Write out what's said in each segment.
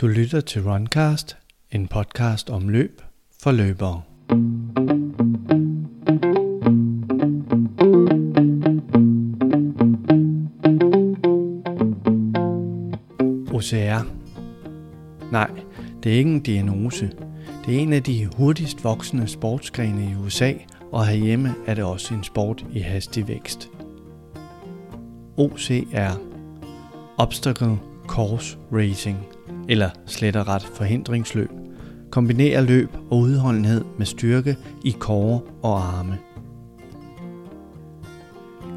Du lytter til Runcast, en podcast om løb for løbere. OCR. Nej, det er ikke en diagnose. Det er en af de hurtigst voksende sportsgrene i USA, og herhjemme er det også en sport i hastig vækst. OCR Obstacle Course Racing – eller slet og ret forhindringsløb, kombinerer løb og udholdenhed med styrke i kåre og arme.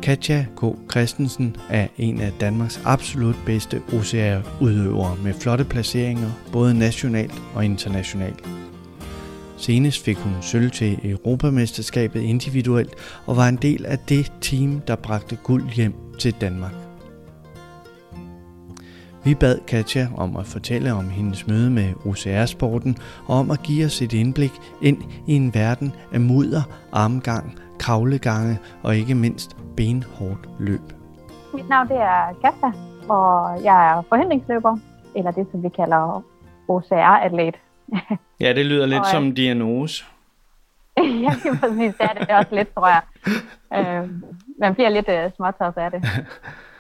Katja K. Christensen er en af Danmarks absolut bedste OCR-udøvere med flotte placeringer både nationalt og internationalt. Senest fik hun sølv til Europamesterskabet individuelt og var en del af det team, der bragte guld hjem til Danmark. Vi bad Katja om at fortælle om hendes møde med OCR-sporten og om at give os et indblik ind i en verden af mudder, armgang, kravlegange og ikke mindst benhårdt løb. Mit navn det er Katja, og jeg er forhindringsløber, eller det som vi kalder OCR-atlet. ja, det lyder lidt og, som diagnose. ja, det er præcis. Det er det også lidt, tror jeg. Øh, man bliver lidt uh, småtørs af det.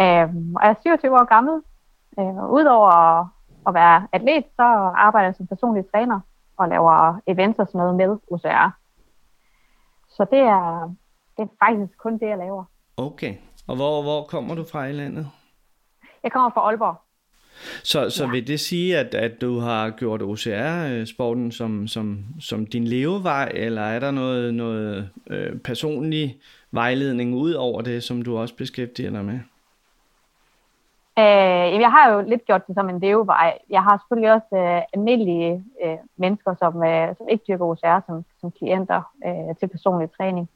Øh, og jeg er 27 år gammel. Øh, Udover at, at være atlet, så arbejder jeg som personlig træner og laver events og sådan noget med OCR. Så det er, det er faktisk kun det, jeg laver. Okay. Og hvor, hvor kommer du fra i landet? Jeg kommer fra Aalborg. Så, så ja. vil det sige, at, at du har gjort OCR-sporten som, som, som din levevej, eller er der noget, noget øh, personlig vejledning ud over det, som du også beskæftiger dig med? Øh, jeg har jo lidt gjort det som en levevej. Jeg har selvfølgelig også øh, almindelige øh, mennesker, som, øh, som ikke dyrker OCR som, som klienter øh, til personlig træning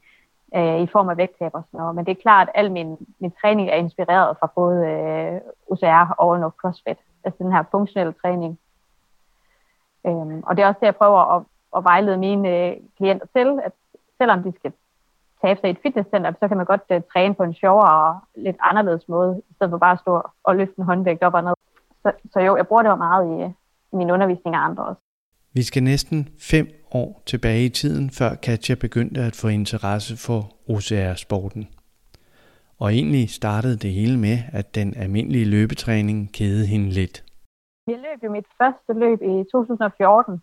øh, i form af vægttab og sådan noget. Men det er klart, at al min, min træning er inspireret fra både øh, OCR og noget CrossFit. Altså den her funktionelle træning. Øh, og det er også det, jeg prøver at, at vejlede mine øh, klienter til, at selvom de skal tabe sig i et fitnesscenter, så kan man godt uh, træne på en sjovere og lidt anderledes måde, i stedet for bare at stå og løfte en håndvægt op og ned. Så, så jo, jeg bruger det jo meget i, i min undervisning af andre også. Vi skal næsten fem år tilbage i tiden, før Katja begyndte at få interesse for OCR-sporten. Og egentlig startede det hele med, at den almindelige løbetræning kædede hende lidt. Jeg løb jo mit første løb i 2014,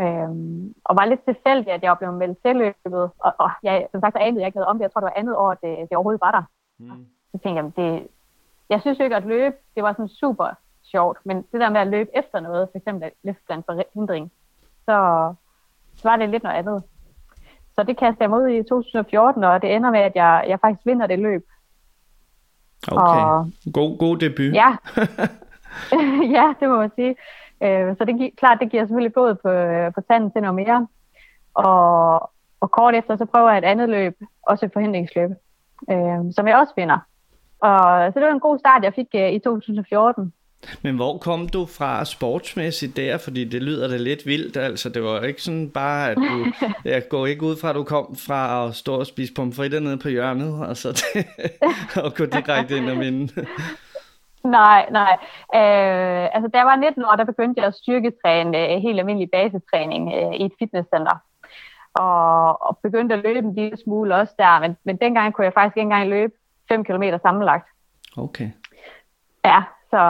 Øhm, og var lidt tilfældigt, at jeg blev meldt til løbet. Og, og jeg, som sagt, anede jeg ikke noget om det. Jeg tror, det var andet år, at det, det overhovedet var der. Mm. Så tænkte jeg, det, jeg synes jo ikke, at løbe, det var sådan super sjovt. Men det der med at løbe efter noget, for eksempel at løfte en forhindring, så, så var det lidt noget andet. Så det kastede jeg mod i 2014, og det ender med, at jeg, jeg faktisk vinder det løb. Okay, og, god, god debut. Ja. ja, det må man sige. Øh, så det er klart, det giver selvfølgelig blod på, øh, på tanden til noget mere. Og, og kort efter, så prøver jeg et andet løb, også et forhindringsløb, øh, som jeg også vinder. Og, så det var en god start, jeg fik øh, i 2014. Men hvor kom du fra sportsmæssigt der? Fordi det lyder da lidt vildt. Altså, det var ikke sådan bare, at du... Jeg går ikke ud fra, at du kom fra at stå og spise pomfritter nede på hjørnet, og så det, og gå direkte ind og vinde. Nej, nej. Øh, altså, da jeg var 19 år, der begyndte jeg at styrketræne øh, helt almindelig basistræning øh, i et fitnesscenter. Og, og begyndte at løbe en lille smule også der, men, men dengang kunne jeg faktisk ikke engang løbe 5 km sammenlagt. Okay. Ja, så,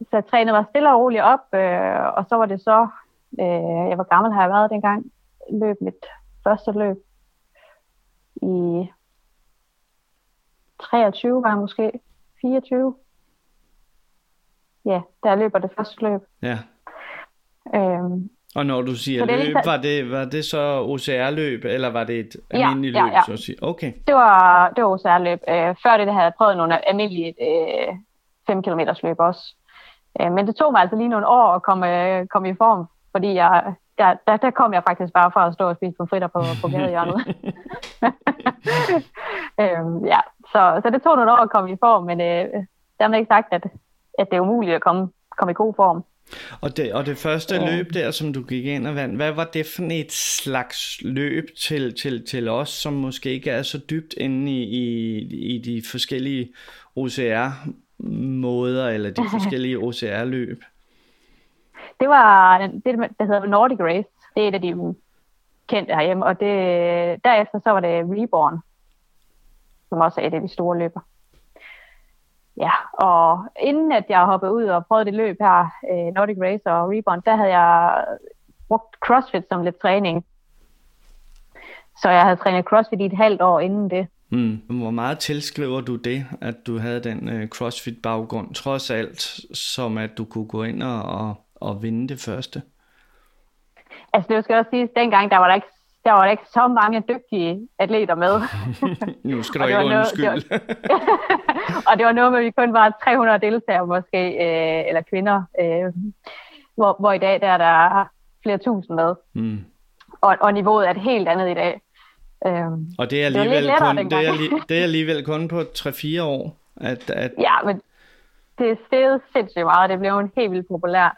så jeg trænede mig stille og roligt op, øh, og så var det så, øh, jeg var gammel, har jeg været dengang, løb mit første løb i 23 var jeg måske, 24 ja, der løber det første løb. Ja. Øhm, og når du siger løb, ikke... var, det, var det så OCR-løb, eller var det et ja, almindeligt ja, løb? Ja. Så at sige? Okay. Det var, det var OCR-løb. Øh, før det, det havde jeg prøvet nogle almindelige øh, 5 km løb også. Øh, men det tog mig altså lige nogle år at komme, øh, komme i form, fordi jeg, der, der, der kom jeg faktisk bare fra at stå og spise på fritter på, på gadehjørnet. øhm, ja, så, så det tog nogle år at komme i form, men øh, dermed ikke sagt, at, at det er umuligt at komme, komme i god form. Og det, og det første ja. løb der, som du gik ind og vandt, hvad var det for et slags løb til, til, til os, som måske ikke er så dybt inde i, i, i de forskellige OCR-måder, eller de forskellige OCR-løb? det var det, der hedder Nordic Race. Det er et af de kendte herhjemme, og det, derefter så var det Reborn, som også er et af de store løber. Ja, og inden at jeg hoppede ud og prøvede det løb her, øh, Nordic Race og Reborn, der havde jeg brugt CrossFit som lidt træning. Så jeg havde trænet CrossFit i et halvt år inden det. Mm. Hvor meget tilskriver du det, at du havde den uh, CrossFit-baggrund, trods alt, som at du kunne gå ind og, og, og vinde det første? Altså det skal også sige, at dengang der var der ikke der var der ikke så mange dygtige atleter med. nu skal du ikke undskylde. Noget, det var, og det var noget med, at vi kun var 300 deltagere måske, øh, eller kvinder, øh, hvor, hvor i dag der er der flere tusind med. Mm. Og, og niveauet er et helt andet i dag. Øhm, og det er alligevel, det kun, det er, det er alligevel kun på 3-4 år? At, at... Ja, men det er stedet sindssygt meget. Det blev en helt vildt populært.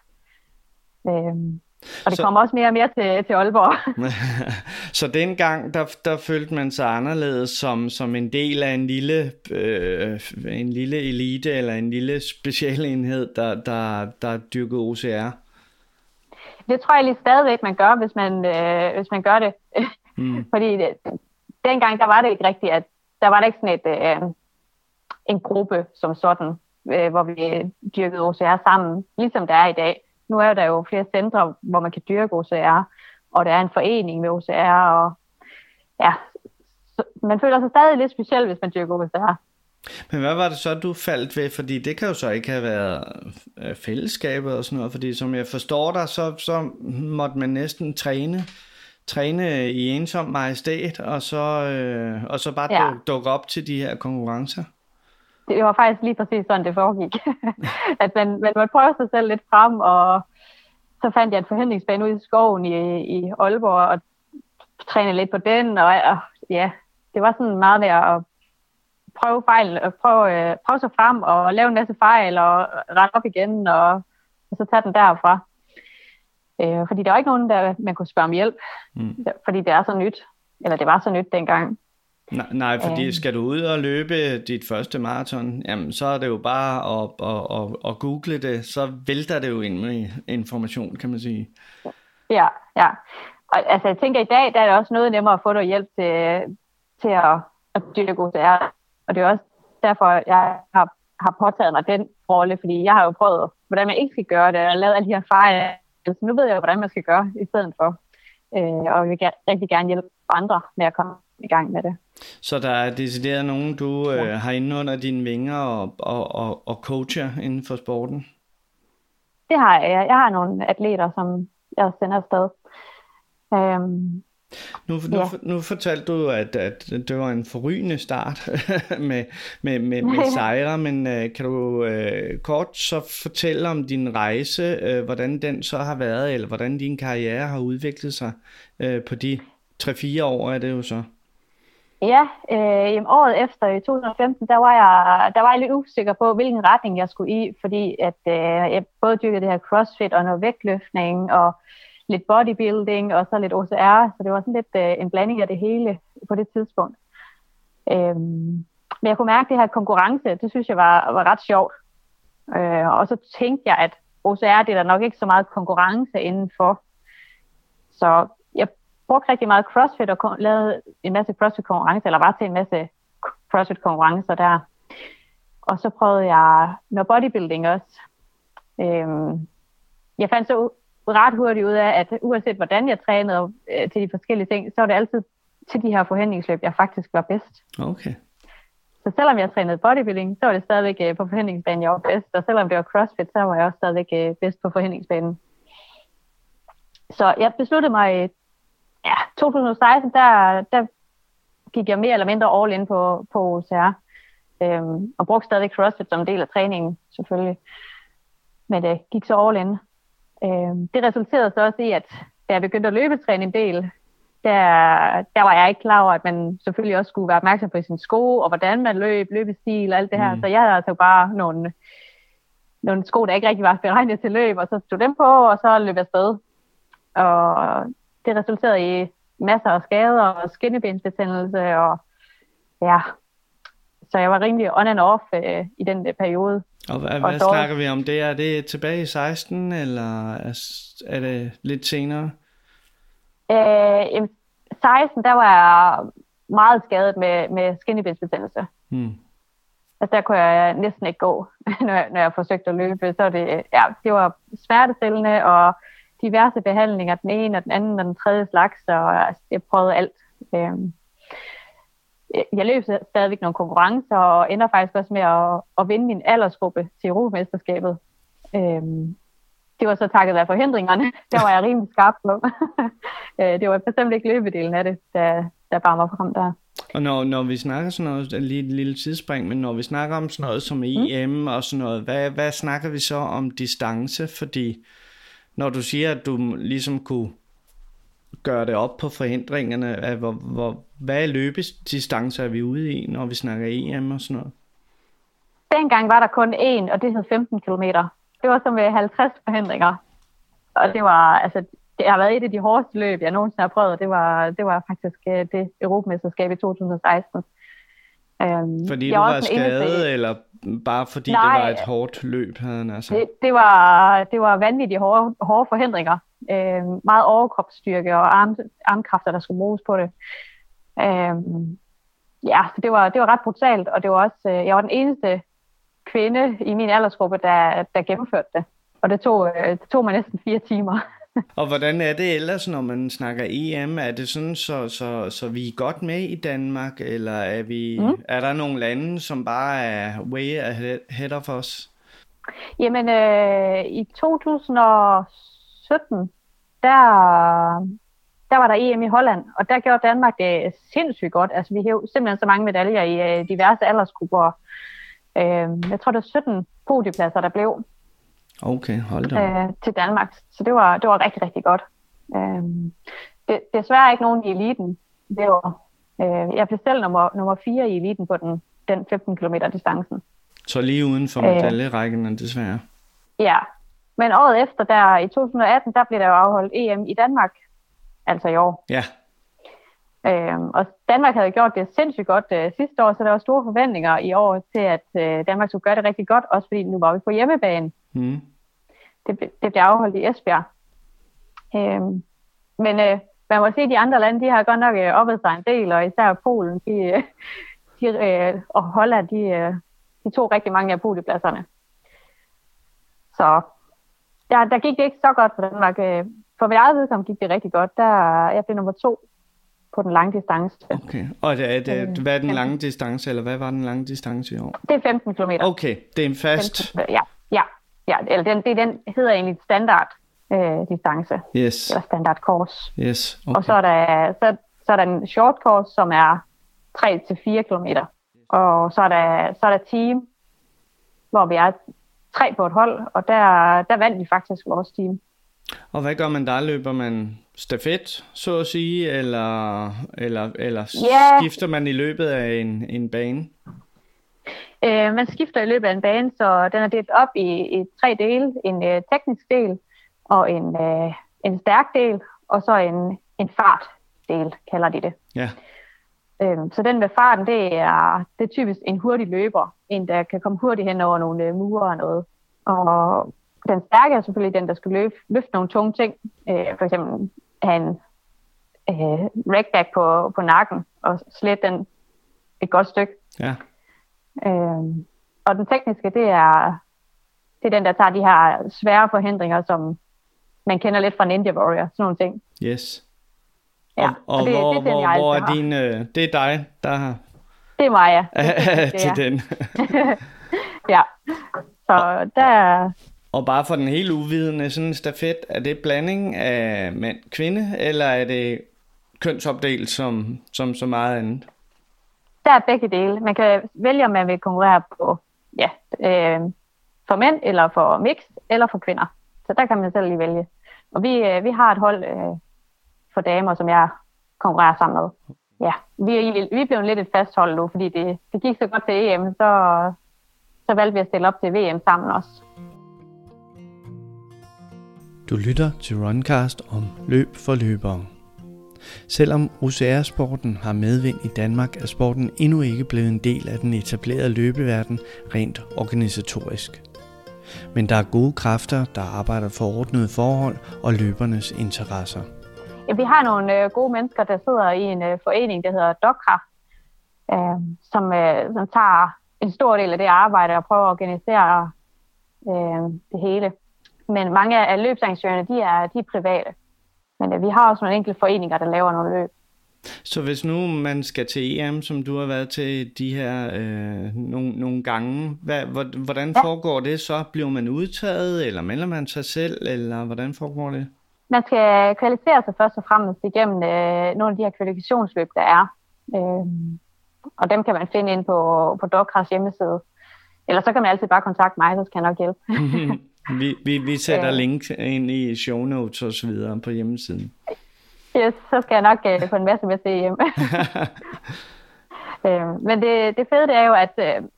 Øhm, og det så... kommer også mere og mere til, til Aalborg. så dengang, der, der følte man sig anderledes som, som en del af en lille, øh, en lille elite eller en lille specialenhed, der, der, der dyrkede OCR? Det tror jeg lige stadigvæk, man gør, hvis man, øh, hvis man gør det. Mm. Fordi det, dengang, der var det ikke rigtigt, at der var der ikke sådan et, øh, en gruppe som sådan, øh, hvor vi dyrkede OCR sammen, ligesom der er i dag. Nu er der jo flere centre, hvor man kan dyrke OCR, og der er en forening med OCR, og ja, så man føler sig stadig lidt speciel, hvis man dyrker OCR. Men hvad var det så, du faldt ved? Fordi det kan jo så ikke have været øh, fællesskabet og sådan noget, fordi som jeg forstår dig, så, så måtte man næsten træne træne i ensom majestæt, og så, øh, og så bare ja. dukke op til de her konkurrencer? Det var faktisk lige præcis sådan, det foregik. at man, man måtte prøve sig selv lidt frem, og så fandt jeg en forhindringsbane ude i skoven i, i Aalborg, og trænede lidt på den, og, og ja, det var sådan meget med at prøve fejl, og prøve, øh, prøve sig frem, og lave en masse fejl, og rette op igen, og, og så tage den derfra. Øh, fordi der var ikke nogen, der man kunne spørge om hjælp, mm. fordi det er så nyt, eller det var så nyt dengang. Nej, nej fordi øh. skal du ud og løbe dit første maraton, jamen så er det jo bare at, at, at, at google det, så vælter det jo ind med information, kan man sige. Ja, ja. Og altså jeg tænker, i dag der er det også noget nemmere at få noget hjælp til, til at, at dyrke OCR. Og det er også derfor, jeg har, har påtaget mig den rolle, fordi jeg har jo prøvet, hvordan man ikke skal gøre det, og lavet alle de her fejl, så nu ved jeg, hvordan man skal gøre i stedet for. Øh, og vi vil rigtig gerne hjælpe andre med at komme i gang med det. Så der er decideret nogen, du øh, ja. øh, har inde under dine vinger og, og, og, og coacher inden for sporten? Det har jeg. Jeg har nogle atleter, som jeg sender afsted. Øhm, nu, nu, ja. nu fortalte du, at, at det var en forrygende start med, med, med, med sejre, men uh, kan du uh, kort så fortælle om din rejse, uh, hvordan den så har været, eller hvordan din karriere har udviklet sig uh, på de 3-4 år, er det jo så? Ja, øh, jamen, året efter i 2015, der var, jeg, der var jeg lidt usikker på, hvilken retning jeg skulle i, fordi at øh, jeg både dyrkede det her crossfit og noget vægtløftning, og lidt bodybuilding og så lidt OCR, så det var sådan lidt øh, en blanding af det hele på det tidspunkt. Øh, men jeg kunne mærke, at det her konkurrence, det synes jeg var, var ret sjovt. Øh, og så tænkte jeg, at OCR, det er der nok ikke så meget konkurrence indenfor. Så brugte rigtig meget CrossFit og lavede en masse CrossFit-konkurrencer, eller var til en masse CrossFit-konkurrencer der. Og så prøvede jeg noget bodybuilding også. Øhm, jeg fandt så ret hurtigt ud af, at uanset hvordan jeg trænede øh, til de forskellige ting, så var det altid til de her forhindringsløb, jeg faktisk var bedst. Okay. Så selvom jeg trænede bodybuilding, så var det stadigvæk øh, på forhindringsbanen, jeg var bedst. Og selvom det var crossfit, så var jeg også stadigvæk øh, bedst på forhindringsbanen. Så jeg besluttede mig, ja, 2016, der, der gik jeg mere eller mindre all in på, på OCR. Øhm, og brugte stadig CrossFit som en del af træningen, selvfølgelig. Men det gik så all in. Øh, det resulterede så også i, at da jeg begyndte at løbetræne en del, der, der var jeg ikke klar over, at man selvfølgelig også skulle være opmærksom på sin sko, og hvordan man løb, løbestil og alt det her. Mm. Så jeg havde altså bare nogle, nogle sko, der ikke rigtig var beregnet til løb, og så tog dem på, og så løb jeg afsted. Og det resulterede i masser af skader og skinnebensbetændelse, og ja, så jeg var rimelig on and off øh, i den der periode. Og hvad, og hvad snakker vi om det? Er det tilbage i 16, eller er, er det lidt senere? Øh, 16, der var jeg meget skadet med, med skinnebindsbetændelse. Hmm. Altså der kunne jeg næsten ikke gå, når jeg, når jeg forsøgte at løbe. Så det, ja, det var smertestillende og diverse behandlinger, den ene og den anden og den tredje slags, og altså, jeg prøvede alt. Øhm, jeg løb stadigvæk nogle konkurrencer, og ender faktisk også med at, at vinde min aldersgruppe til Europamesterskabet. Øhm, det var så takket af forhindringerne. Der var jeg rimelig skarp på. Øh, det var bestemt ikke løbedelen af det, der, der bare var frem der. Og når, når vi snakker sådan noget, lige et lille tidsspring, men når vi snakker om sådan noget som EM mm. og sådan noget, hvad, hvad snakker vi så om distance? Fordi når du siger, at du ligesom kunne gøre det op på forhindringerne, af hvor, hvor, hvad er løbedistance er vi ude i, når vi snakker EM og sådan noget? Dengang var der kun én, og det hed 15 km. Det var som ved 50 forhindringer. Og det var, altså, det har været et af de hårdeste løb, jeg nogensinde har prøvet. Det var, det var faktisk øh, det Europamesterskab i 2016. Øhm, fordi du var skadet, eller bare fordi Nej, det var et hårdt løb? Havde han altså? det, det, var, det var vanvittigt hårde, hårde forhindringer. Øhm, meget overkropsstyrke og arm, armkræfter, der skulle bruges på det. Øhm, ja, så det var, det var ret brutalt, og det var også, øh, jeg var den eneste kvinde i min aldersgruppe, der, der gennemførte det. Og det tog, øh, det tog mig næsten fire timer. og hvordan er det ellers, når man snakker EM? Er det sådan, så, så, så vi er godt med i Danmark, eller er, vi, mm. er der nogle lande, som bare er way ahead of us? Jamen, øh, i 2017, der, der var der EM i Holland, og der gjorde Danmark det sindssygt godt. Altså, vi hævde simpelthen så mange medaljer i øh, diverse aldersgrupper. Øh, jeg tror, det var 17 podiepladser, der blev. Okay, hold da. Øh, til Danmark. Så det var, det var rigtig, rigtig godt. Øh, det, desværre ikke nogen i eliten. Det var, øh, jeg blev selv nummer, nummer 4 i eliten på den, den 15 km distancen. Så lige uden for øh. medaljerækken, øh, desværre. Ja, men året efter, der i 2018, der blev der jo afholdt EM i Danmark, altså i år. Ja. Øhm, og Danmark havde gjort det sindssygt godt øh, sidste år, så der var store forventninger i år til, at øh, Danmark skulle gøre det rigtig godt, også fordi nu var vi på hjemmebane. Mm. Det, det blev afholdt i Esbjerg. Øhm, men øh, man må sige, at de andre lande, de har godt nok øh, oppet sig en del, og især Polen de, øh, de, øh, og Holland, de, øh, de tog rigtig mange af podiepladserne. Så der, der gik det ikke så godt for Danmark. Øh, for mit eget vedkommende gik det rigtig godt. Der, jeg blev nummer to på den lange distance. Okay, og det, er, det, øh, hvad er den lange distance, eller hvad var den lange distance i år? Det er 15 km. Okay, det er en fast... 15, ja, ja, ja, eller den, det, den hedder egentlig standard øh, distance. Yes. Eller standard course. Yes, okay. Og så er, der, så, så er der en short course, som er 3-4 km. Og så er der, så er der team, hvor vi er tre på et hold, og der, der vandt vi faktisk vores team. Og hvad gør man der? Løber man stafet, så at sige, eller, eller, eller yeah. skifter man i løbet af en, en bane? Øh, man skifter i løbet af en bane, så den er delt op i, i tre dele. En øh, teknisk del, og en, øh, en stærk del, og så en, en fartdel, kalder de det. Ja. Øh, så den med farten, det er, det er typisk en hurtig løber. En, der kan komme hurtigt hen over nogle øh, mure og noget. Og den stærke er selvfølgelig den, der skal løfte, løfte nogle tunge ting. Øh, for eksempel have en øh, rackback på, på nakken og slet den et godt stykke. Ja. Øh, og den tekniske, det er, det er den, der tager de her svære forhindringer, som man kender lidt fra Ninja Warrior, sådan nogle ting. Yes. Ja, og, og, og det, hvor, det er den, hvor, hvor er din, øh, det er dig, der har... Det er mig, ja. Det, til den. ja, så der, og bare for den helt uvidende, sådan en stafet, er det blanding af mand kvinde, eller er det kønsopdelt som, som så meget andet? Der er begge dele. Man kan vælge, om man vil konkurrere på ja, øh, for mænd, eller for mix, eller for kvinder. Så der kan man selv lige vælge. Og vi, øh, vi har et hold øh, for damer, som jeg konkurrerer sammen med. Ja, vi er, vi er blevet lidt et fast hold nu, fordi det, det gik så godt til EM, så, så valgte vi at stille op til VM sammen også. Du lytter til Runcast om løb for løbere. Selvom OCR-sporten har medvind i Danmark, er sporten endnu ikke blevet en del af den etablerede løbeverden rent organisatorisk. Men der er gode kræfter, der arbejder for ordnede forhold og løbernes interesser. Ja, vi har nogle øh, gode mennesker, der sidder i en øh, forening, der hedder Dogkraft, øh, som, øh, som tager en stor del af det arbejde og prøver at organisere øh, det hele. Men mange af løbsarrangørerne, de er, de er private. Men øh, vi har også nogle enkelte foreninger, der laver nogle løb. Så hvis nu man skal til EM, som du har været til de her øh, nogle, nogle gange, hvad, hvordan ja. foregår det så? Bliver man udtaget, eller melder man sig selv, eller hvordan foregår det? Man skal kvalificere sig først og fremmest igennem øh, nogle af de her kvalifikationsløb, der er. Øh, og dem kan man finde ind på, på Dogcraft hjemmeside. Eller så kan man altid bare kontakte mig, så skal jeg nok hjælpe. vi, vi, vi sætter øh, link ind i show notes og så videre på hjemmesiden. Yes, så skal jeg nok uh, få en masse med til hjem. uh, men det, det fede det er jo, at uh,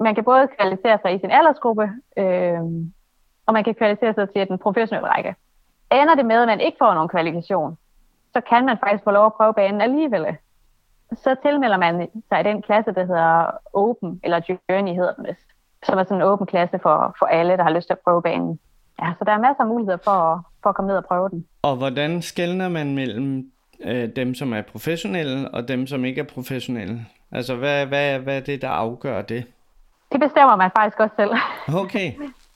man kan både kvalificere sig i sin aldersgruppe, uh, og man kan kvalificere sig til den professionelle række. Ender det med, at man ikke får nogen kvalifikation, så kan man faktisk få lov at prøve banen alligevel. Så tilmelder man sig i den klasse, der hedder Open, eller Journey hedder den vist som er sådan en åben klasse for, for alle, der har lyst til at prøve banen. Ja, så der er masser af muligheder for, for at komme ned og prøve den. Og hvordan skældner man mellem øh, dem, som er professionelle, og dem, som ikke er professionelle? Altså, hvad, hvad, hvad er det, der afgør det? Det bestemmer man faktisk også selv. Okay.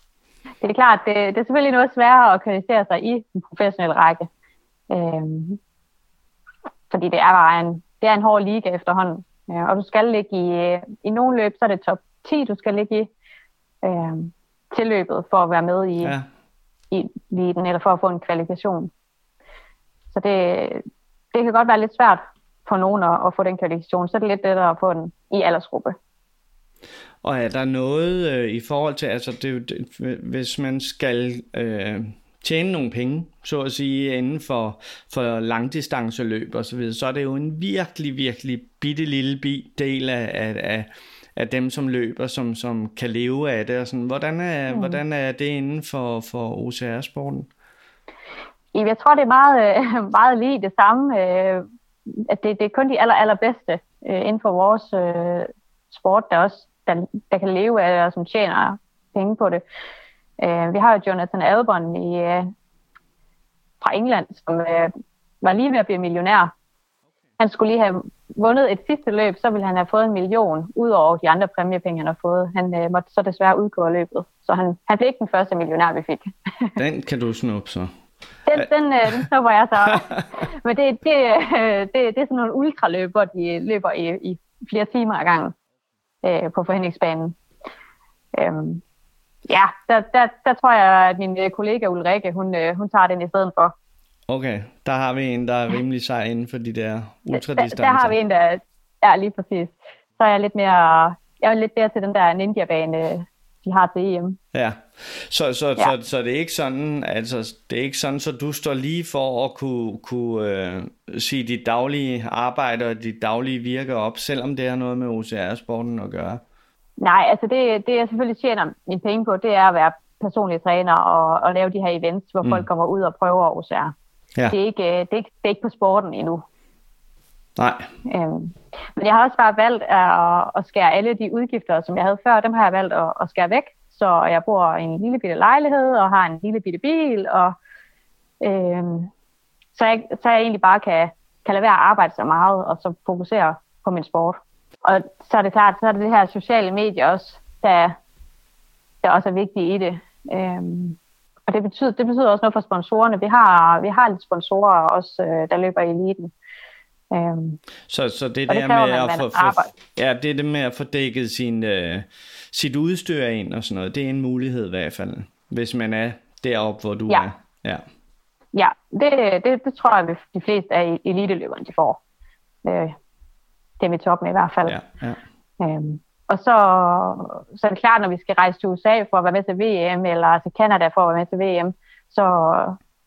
det er klart, det, det er selvfølgelig noget sværere at kvalificere sig i den professionelle række. Øhm, fordi det er bare en, det er en hård liga efterhånden. Ja, og du skal ligge i, i nogle løb, så er det top 10, du skal ligge i øh, tilløbet for at være med i, ja. i den, eller for at få en kvalifikation. Så det, det kan godt være lidt svært for nogen at, at få den kvalifikation, så er det lidt lettere at få den i aldersgruppe. Og er der noget øh, i forhold til, altså det, det, hvis man skal øh, tjene nogle penge, så at sige, inden for, for langdistanceløb og så videre, så er det jo en virkelig, virkelig bitte lille del af, af, af, af dem, som løber, som, som kan leve af det. Og sådan. Hvordan, er, mm. hvordan er det inden for, for OCR-sporten? Jeg tror, det er meget, meget lige det samme. Øh, at det, det er kun de aller, allerbedste øh, inden for vores øh, sport, der også der, der kan leve af det, og som tjener penge på det. Vi har jo Jonathan Albon i, fra England, som var lige ved at blive millionær. Han skulle lige have vundet et sidste løb, så ville han have fået en million, ud over de andre præmiepenge, han har fået. Han øh, måtte så desværre udgå af løbet. Så han, han blev ikke den første millionær, vi fik. den kan du snuppe så. Den, den, øh, den snupper jeg så. Men det, det, øh, det, det er sådan nogle ultraløb, hvor de løber i, i flere timer ad gangen øh, på forhændingsbanen. Øhm, ja, der, der, der tror jeg, at min øh, kollega Ulrike, hun, øh, hun tager den i stedet for. Okay, der har vi en, der er rimelig sej inden for de der ultradistancer. Der, der har vi en, der er lige præcis. Så er jeg lidt mere, jeg er lidt mere til den der ninja-bane, de har til EM. Ja, så, så, ja. så, så det er ikke sådan, altså det er ikke sådan, så du står lige for at kunne, kunne øh, sige dit daglige arbejde og dit daglige virke op, selvom det har noget med OCR-sporten at gøre? Nej, altså det, det jeg selvfølgelig tjener min penge på, det er at være personlig træner og, og lave de her events, hvor mm. folk kommer ud og prøver OCR. Ja. Det, er ikke, øh, det, er ikke, det er ikke på sporten endnu. Nej. Øhm, men jeg har også bare valgt at, at skære alle de udgifter, som jeg havde før, dem har jeg valgt at, at skære væk. Så jeg bor i en lille bitte lejlighed og har en lille bitte bil, og øhm, så, jeg, så jeg egentlig bare kan, kan lade være at arbejde så meget, og så fokusere på min sport. Og så er det klart, så er det det her sociale medier også, der, der også er vigtigt i det. Øhm, og det betyder, det betyder også noget for sponsorerne. Vi har, vi har lidt sponsorer også, øh, der løber i eliten. Øhm, så, så det, det der med man, at få, få, ja, det, det med at få dækket sin, øh, sit udstyr ind og sådan noget, det er en mulighed i hvert fald, hvis man er deroppe, hvor du ja. er. Ja, ja det, det, det tror jeg, at de fleste af eliteløberne de får. Øh, det er mit top med i hvert fald. Ja, ja. Øhm, og så, så er det klart, når vi skal rejse til USA for at være med til VM, eller til Canada for at være med til VM, så,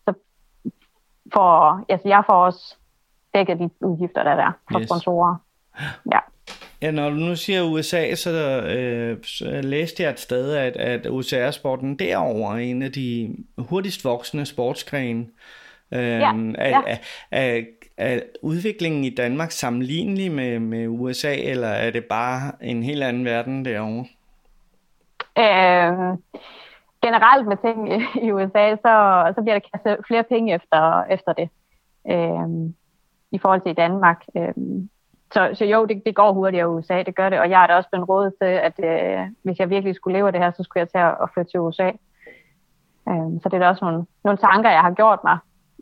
så får, altså jeg får også dækket de udgifter, der er der for yes. sponsorer. Ja. Ja, når du nu siger USA, så, øh, så læste jeg et sted, at, at OCR-sporten derover er en af de hurtigst voksende sportsgrene. Øh, ja, ja. Er, er, er udviklingen i Danmark sammenlignelig med, med USA, eller er det bare en helt anden verden derovre? Øh, generelt med ting i USA, så, så bliver der kastet flere penge efter, efter det, øh, i forhold til i Danmark. Øh, så, så jo, det, det går hurtigere i USA, det gør det, og jeg er da også blevet rådet til, at øh, hvis jeg virkelig skulle leve af det her, så skulle jeg tage at flytte til USA. Øh, så det er da også nogle, nogle tanker, jeg har gjort mig.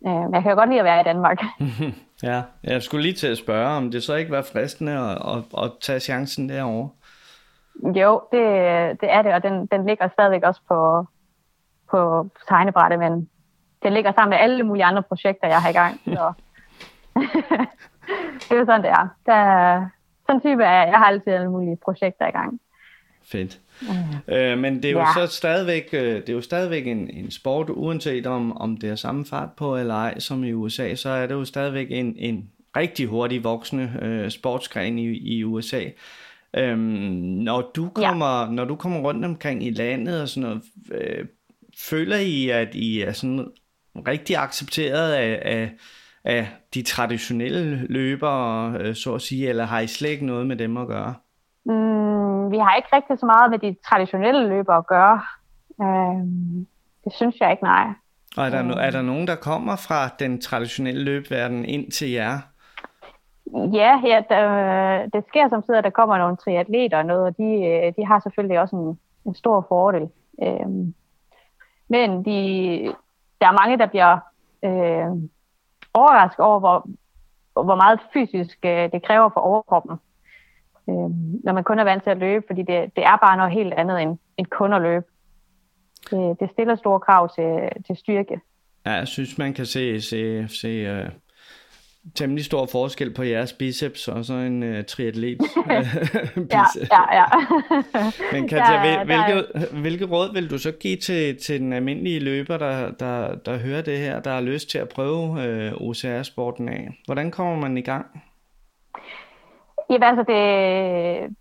Øh, men jeg kan jo godt lide at være i Danmark. ja, jeg skulle lige til at spørge, om det så ikke var fristende at, at, at tage chancen derovre. Jo, det, det er det, og den, den ligger stadigvæk også på, på tegnebrættet, men den ligger sammen med alle mulige andre projekter, jeg har i gang. Så. det er jo sådan, det er. Der, sådan type er jeg. Jeg har altid alle mulige projekter i gang. Fedt. Mm. Øh, men det er jo ja. så stadigvæk, øh, det er jo stadigvæk en, en sport, uanset om, om det er samme fart på eller ej, som i USA, så er det jo stadigvæk en, en rigtig hurtig voksende øh, sportsgren i, i USA. Øhm, når, du kommer, ja. når du kommer rundt omkring i landet og sådan noget, øh, føler I, at I er sådan rigtig accepteret af, af, af de traditionelle løbere, øh, så at sige, eller har I slet ikke noget med dem at gøre? Mm, vi har ikke rigtig så meget med de traditionelle løbere at gøre. Øh, det synes jeg ikke, nej. Og er der, no- er der nogen, der kommer fra den traditionelle løbverden ind til jer? Ja, ja der, det sker samtidig, at der kommer nogle triatleter og noget, og de, øh, de har selvfølgelig også en, en stor fordel. Øhm, men de, der er mange, der bliver øh, overrasket over, hvor, hvor meget fysisk øh, det kræver for overkroppen, øh, når man kun er vant til at løbe, fordi det, det er bare noget helt andet end, end kun at løbe. Det, det stiller store krav til, til styrke. Ja, jeg synes, man kan se, se, se uh temmelig stor forskel på jeres biceps og så en uh, triatlet biceps. ja, ja, ja. Men Katja, ja, hvilke, hvilke råd vil du så give til, til den almindelige løber, der, der, der hører det her, der har lyst til at prøve uh, OCR-sporten af? Hvordan kommer man i gang? Jamen altså, det,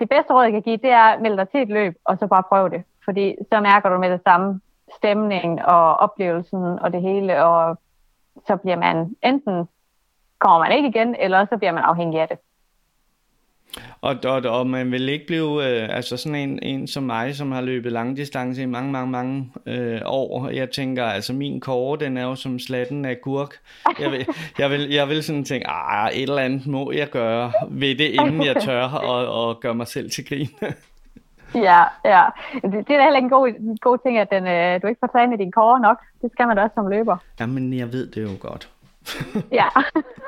det bedste råd, jeg kan give, det er at melde dig til et løb, og så bare prøve det. Fordi så mærker du med det samme stemning og oplevelsen og det hele, og så bliver man enten kommer man ikke igen, eller så bliver man afhængig af det. Og, og, og man vil ikke blive, øh, altså sådan en, en som mig, som har løbet langdistance i mange, mange, mange øh, år. Jeg tænker, altså min kåre, den er jo som slatten af gurk. Jeg vil, jeg vil, jeg vil sådan tænke, ah, et eller andet må jeg gøre ved det, inden jeg tør og, og gøre mig selv til grin. ja, ja. Det, det er da heller en god, en god ting, at den, øh, du ikke får trænet din kåre nok. Det skal man da også som løber. Jamen, jeg ved det jo godt. Ja.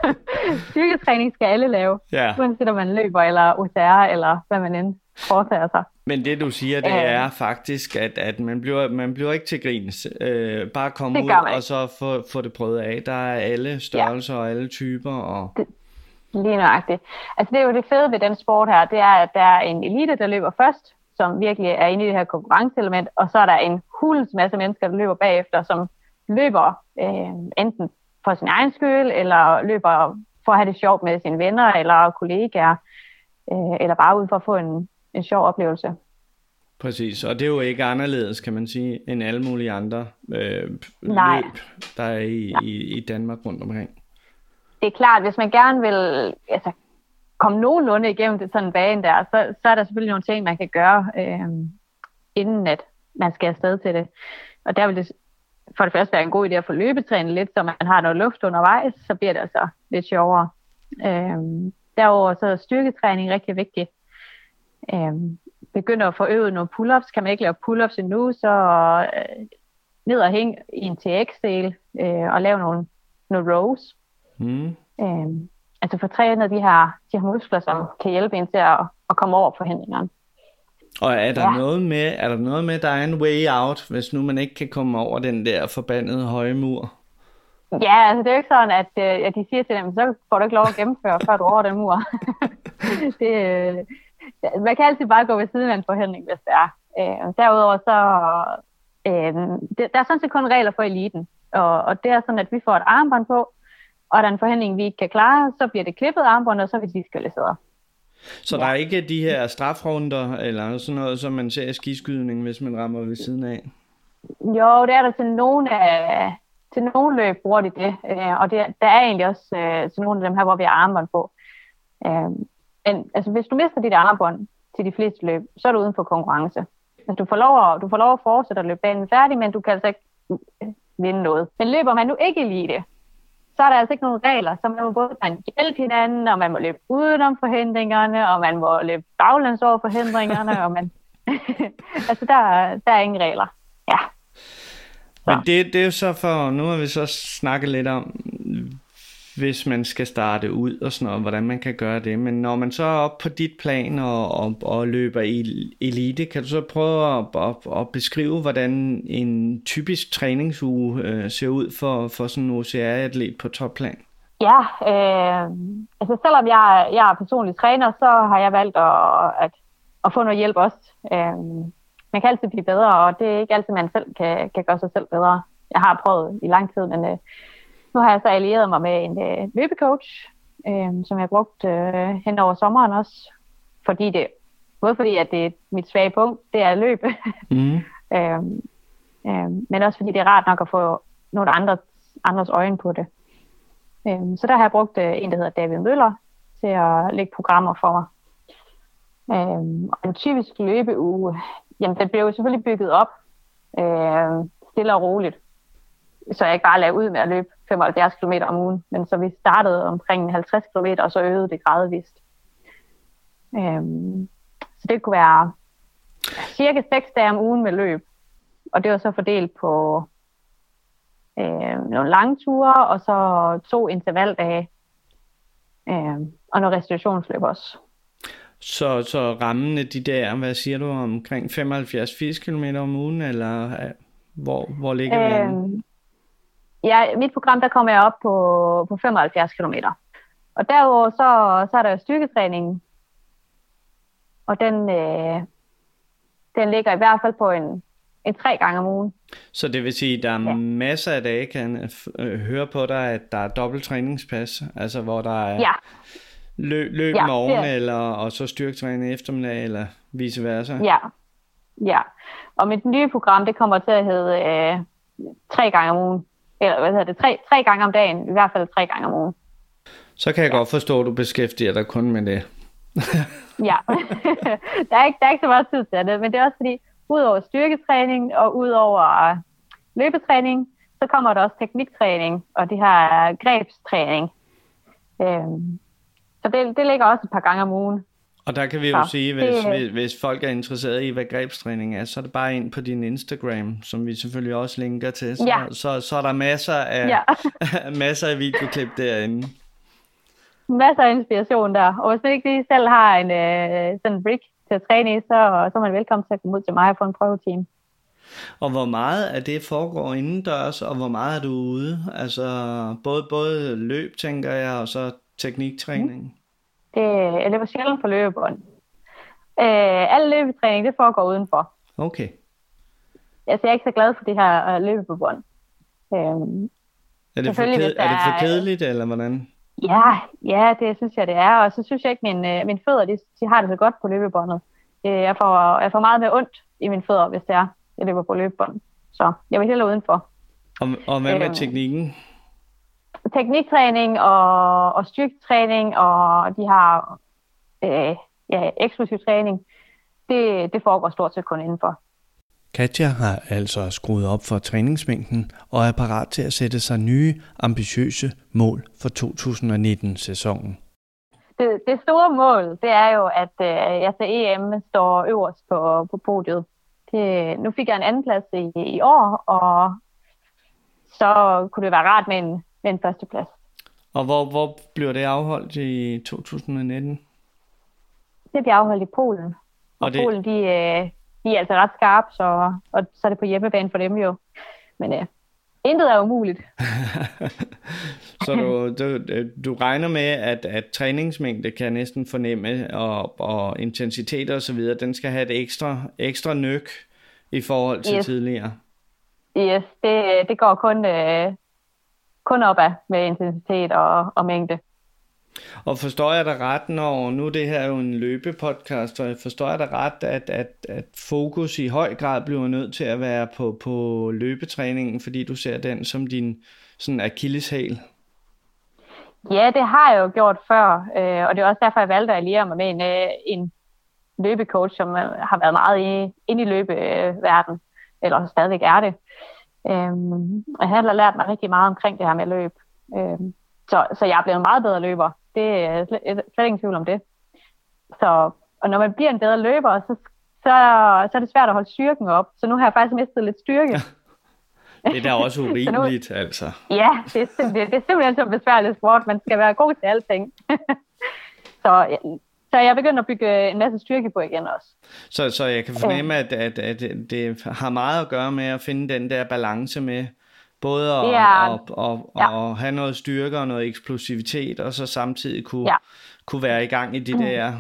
Styrketræning skal alle lave. Ja. Uanset om man løber, eller OCR, eller hvad man end foretager sig. Men det du siger, det øh, er faktisk, at, at man, bliver, man bliver ikke til grins. Øh, bare komme ud og så få, få det prøvet af. Der er alle størrelser ja. og alle typer. Og... Det, lige nøjagtigt. Altså det er jo det fede ved den sport her, det er, at der er en elite, der løber først, som virkelig er inde i det her konkurrenceelement, og så er der en hulens masse mennesker, der løber bagefter, som løber øh, enten for sin egen skyld, eller løber for at have det sjovt med sine venner eller kollegaer, øh, eller bare ud for at få en, en sjov oplevelse. Præcis, og det er jo ikke anderledes, kan man sige, end alle mulige andre øh, Nej. løb, der er i, i, i Danmark rundt omkring. Det er klart, hvis man gerne vil altså, komme nogenlunde igennem det sådan en bane der, så, så er der selvfølgelig nogle ting, man kan gøre, øh, inden at man skal afsted til det. Og der vil det for det første være en god idé at få løbetrænet lidt, så man har noget luft undervejs, så bliver det altså lidt sjovere. Øhm, derover så er styrketræning rigtig vigtigt. Øhm, begynder at få øvet nogle pull-ups. Kan man ikke lave pull-ups endnu, så øh, ned og hænge i en TX-del øh, og lave nogle, nogle rows. Mm. Øhm, altså få trænet de her, de her muskler, som kan hjælpe en til at, at komme over forhindringerne. Og er der, ja. noget med, er der noget med, der er en way out, hvis nu man ikke kan komme over den der forbandede høje mur? Ja, altså det er jo ikke sådan, at, øh, at de siger til dem, så får du ikke lov at gennemføre, før du over den mur. det, øh, man kan altid bare gå ved siden af en forhindring, hvis det er. Øh, derudover så, øh, det, der er sådan set kun regler for eliten, og, og det er sådan, at vi får et armbånd på, og der er en forhindring, vi ikke kan klare, så bliver det klippet armbånd, og så er vi diskvalificeret. Så ja. der er ikke de her strafrunder eller sådan noget, som man ser i skiskydning, hvis man rammer ved siden af? Jo, det er der til nogle af, til nogle løb bruger de det, øh, og det, der er egentlig også øh, til nogle af dem her, hvor vi har armbånd på. Øh, men altså, hvis du mister dit armbånd til de fleste løb, så er du uden for konkurrence. Altså, du, får lov at, du får lov at fortsætte at løbe banen færdig, men du kan altså ikke øh, vinde noget. Men løber man nu ikke lige det, så er der altså ikke nogen regler, så man må både man hjælpe hinanden, og man må løbe udenom forhindringerne, og man må løbe baglæns over forhindringerne, og man... altså, der, der er ingen regler. Ja. Men det, det er jo så for, nu har vi så snakket lidt om, hvis man skal starte ud og sådan noget, hvordan man kan gøre det. Men når man så er oppe på dit plan og, og, og løber i elite, kan du så prøve at, at, at beskrive, hvordan en typisk træningsuge øh, ser ud for, for sådan en OCR-atlet på topplan? Ja, øh, altså selvom jeg, jeg er personlig træner, så har jeg valgt at, at, at få noget hjælp også. Øh, man kan altid blive bedre, og det er ikke altid, man selv kan, kan gøre sig selv bedre. Jeg har prøvet i lang tid, men øh, nu har jeg så allieret mig med en øh, løbecoach, øh, som jeg har brugt øh, hen over sommeren også, fordi det, både fordi at det er mit svage punkt, det er løb, mm. øh, øh, men også fordi det er rart nok at få nogle andre, andres øjne på det. Øh, så der har jeg brugt øh, en, der hedder David Møller, til at lægge programmer for mig. Øh, og en typisk løbeuge, jamen den blev jo selvfølgelig bygget op øh, stille og roligt så jeg ikke bare lagde ud med at løbe 75 km om ugen, men så vi startede omkring 50 km, og så øgede det gradvist. Øhm, så det kunne være cirka 6 dage om ugen med løb, og det var så fordelt på øh, nogle lange ture, og så to intervaldage, øh, og noget restitutionsløb også. Så, så rammene de der, hvad siger du, omkring 75-80 km om ugen, eller hvor, hvor ligger øh, vi? Ja, mit program, der kommer jeg op på, på 75 km. Og derudover så, så er der styrketræning, og den, øh, den ligger i hvert fald på en, en tre gange om ugen. Så det vil sige, at der er ja. masser af dage, kan øh, høre på dig, at der er dobbelt træningspas, altså hvor der er ja. løb, løb ja, morgen, eller, og så styrketræning eftermiddag, eller vice versa. Ja, ja. Og mit nye program, det kommer til at hedde øh, tre gange om ugen eller hvad hedder det, tre, tre gange om dagen, i hvert fald tre gange om ugen. Så kan jeg ja. godt forstå, at du beskæftiger dig kun med det. ja, der, er ikke, der er ikke så meget tid til det, men det er også fordi, udover styrketræning og udover øh, løbetræning, så kommer der også tekniktræning og det her grebstræning. Øhm, så det, det ligger også et par gange om ugen. Og der kan vi jo så, sige, hvis, det, hvis, hvis folk er interesseret i, hvad grebstræning er, så er det bare ind på din Instagram, som vi selvfølgelig også linker til. Så, ja. så, så, er der masser af, ja. masser af videoklip derinde. Masser af inspiration der. Og hvis man ikke lige selv har en øh, sådan brick til at træne i, så, så er man velkommen til at komme ud til mig og få en prøveteam. Og hvor meget af det foregår indendørs, og hvor meget er du ude? Altså både, både løb, tænker jeg, og så tekniktræning. Mm. Det, jeg løber sjældent på løbebånd. Øh, al løbetræning, det foregår udenfor. Okay. Altså, jeg er ikke så glad for det her uh, løbe på bånd. Øh, er, det for ked- er det for kedeligt, eller hvordan? Ja, ja, det synes jeg, det er. Og så synes jeg ikke, at mine, mine fødder de, de har det så godt på løbebåndet. Jeg får, jeg får meget mere ondt i mine fødder, hvis det er, jeg løber på løbebånd. Så jeg vil hellere udenfor. Og, og hvad med øh, teknikken? Tekniktræning og, og styrketræning, og de har øh, ja, eksplosiv træning, det, det foregår stort set kun indenfor. Katja har altså skruet op for træningsmængden og er parat til at sætte sig nye, ambitiøse mål for 2019-sæsonen. Det, det store mål, det er jo, at øh, jeg til EM står øverst på, på podiet. Det, nu fik jeg en anden plads i, i år, og så kunne det være rart med en, med en førsteplads. Og hvor, hvor bliver det afholdt i 2019? Det bliver afholdt i Polen. Og, og det... Polen, de, øh, de er altså ret skarpe, så, og så er det på hjemmebane for dem jo. Men øh, intet er umuligt. så du, du, du regner med, at, at træningsmængde kan næsten fornemme, og, og intensitet og så videre, den skal have et ekstra, ekstra nyk i forhold til yes. tidligere? Yes, det, det går kun, øh, kun opad med intensitet og, og mængde. Og forstår jeg dig ret, når nu det her er jo en løbepodcast, og forstår jeg dig ret, at, at, at fokus i høj grad bliver nødt til at være på, på løbetræningen, fordi du ser den som din sådan akilleshæl? Ja, det har jeg jo gjort før, øh, og det er også derfor, jeg valgte at alliere mig med en, øh, en løbecoach, som øh, har været meget inde i løbeverden, eller stadigvæk er det. Øhm, jeg har lært mig rigtig meget omkring det her med løb. Øhm, så, så jeg er blevet en meget bedre løber. Det er slet, slet ingen tvivl om det. Så, og når man bliver en bedre løber, så, så, så er det svært at holde styrken op. Så nu har jeg faktisk mistet lidt styrke. Det er da også urimeligt, nu, altså. Ja, det er, det, det er simpelthen så besværligt sport. Man skal være god til alting. så, så jeg er begyndt at bygge en masse styrke på igen også. Så, så jeg kan fornemme, at, at, at det har meget at gøre med at finde den der balance med både at, ja, at, at, ja. at have noget styrke og noget eksplosivitet, og så samtidig kunne, ja. kunne være i gang i de mm. der...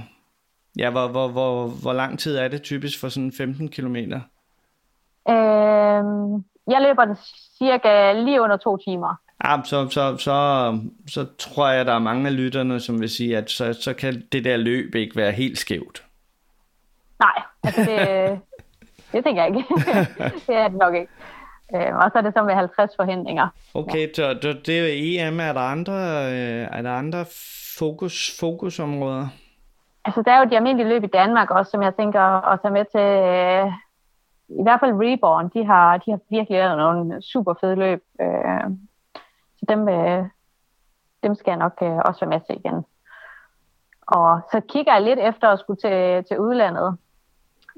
Ja, hvor, hvor, hvor, hvor lang tid er det typisk for sådan 15 kilometer? Øhm, jeg løber det cirka lige under to timer. Ja, så, så, så, så tror jeg, der er mange af lytterne, som vil sige, at så, så kan det der løb ikke være helt skævt. Nej, altså det, det tænker jeg ikke. det er det nok ikke. Øh, og så er det så med 50 forhindringer. Okay, ja. så det, det er EM. Er der andre, øh, er der andre fokus, fokusområder? Altså, der er jo de almindelige løb i Danmark også, som jeg tænker at tage med til, øh, i hvert fald Reborn, de har, de har virkelig lavet nogle super fede løb. Øh, så dem, øh, dem skal jeg nok øh, også være med til igen. Og så kigger jeg lidt efter at skulle til, til udlandet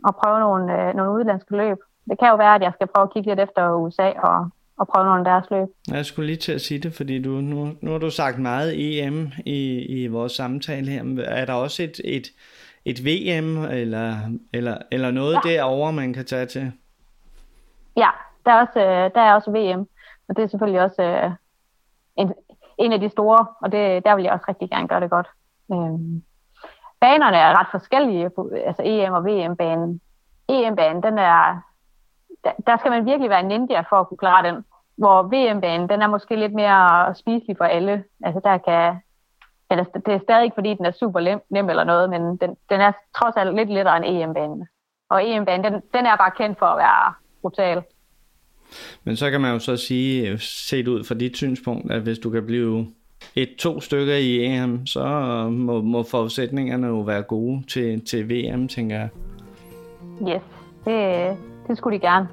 og prøve nogle, øh, nogle udlandske løb. Det kan jo være, at jeg skal prøve at kigge lidt efter USA og, og prøve nogle af deres løb. Jeg skulle lige til at sige det, fordi du, nu, nu har du sagt meget EM i, i vores samtale her. Er der også et, et, et VM eller, eller, eller noget ja. derovre, man kan tage til? Ja, der er også, øh, der er også VM, og det er selvfølgelig også øh, en, en af de store, og det, der vil jeg også rigtig gerne gøre det godt. Øhm, banerne er ret forskellige, altså EM og VM-banen. EM-banen, den er, der, der skal man virkelig være en ninja for at kunne klare den. Hvor VM-banen, den er måske lidt mere spiselig for alle. Altså der kan, eller det er stadig ikke fordi, den er super nem, nem eller noget, men den, den er trods alt lidt lettere end EM-banen. Og EM-banen, den, den er bare kendt for at være brutal. Men så kan man jo så sige, set ud fra dit synspunkt, at hvis du kan blive et to stykker i EM, så må, må forudsætningerne jo være gode til, til VM, tænker jeg. Yes, det, det skulle de gerne.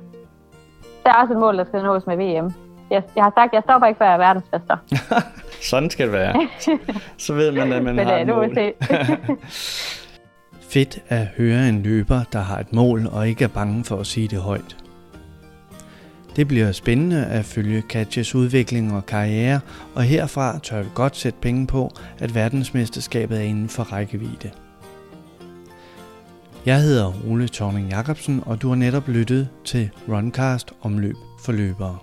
Der er også et mål, der skal nås med VM. Jeg, jeg har sagt, at jeg stopper ikke, før jeg er verdensmester. Sådan skal det være. Så ved man, at man Men, har et mål. Fedt at høre en løber, der har et mål og ikke er bange for at sige det højt. Det bliver spændende at følge Katjes udvikling og karriere, og herfra tør vi godt sætte penge på, at verdensmesterskabet er inden for rækkevidde. Jeg hedder Ole Thorning Jacobsen, og du har netop lyttet til Runcast om løb for løbere.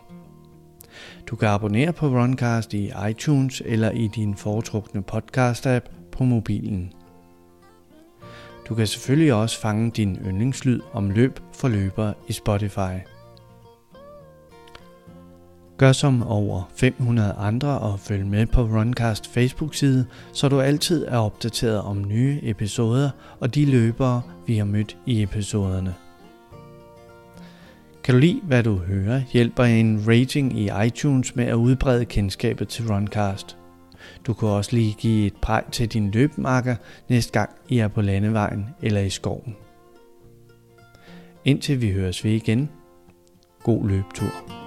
Du kan abonnere på Runcast i iTunes eller i din foretrukne podcast-app på mobilen. Du kan selvfølgelig også fange din yndlingslyd om løb for løbere i Spotify. Gør som over 500 andre og følg med på Runcast Facebook-side, så du altid er opdateret om nye episoder og de løbere, vi har mødt i episoderne. Kan du lide, hvad du hører, hjælper en rating i iTunes med at udbrede kendskabet til Runcast. Du kan også lige give et præg til din løbemarker næste gang I er på landevejen eller i skoven. Indtil vi høres ved igen. God løbetur.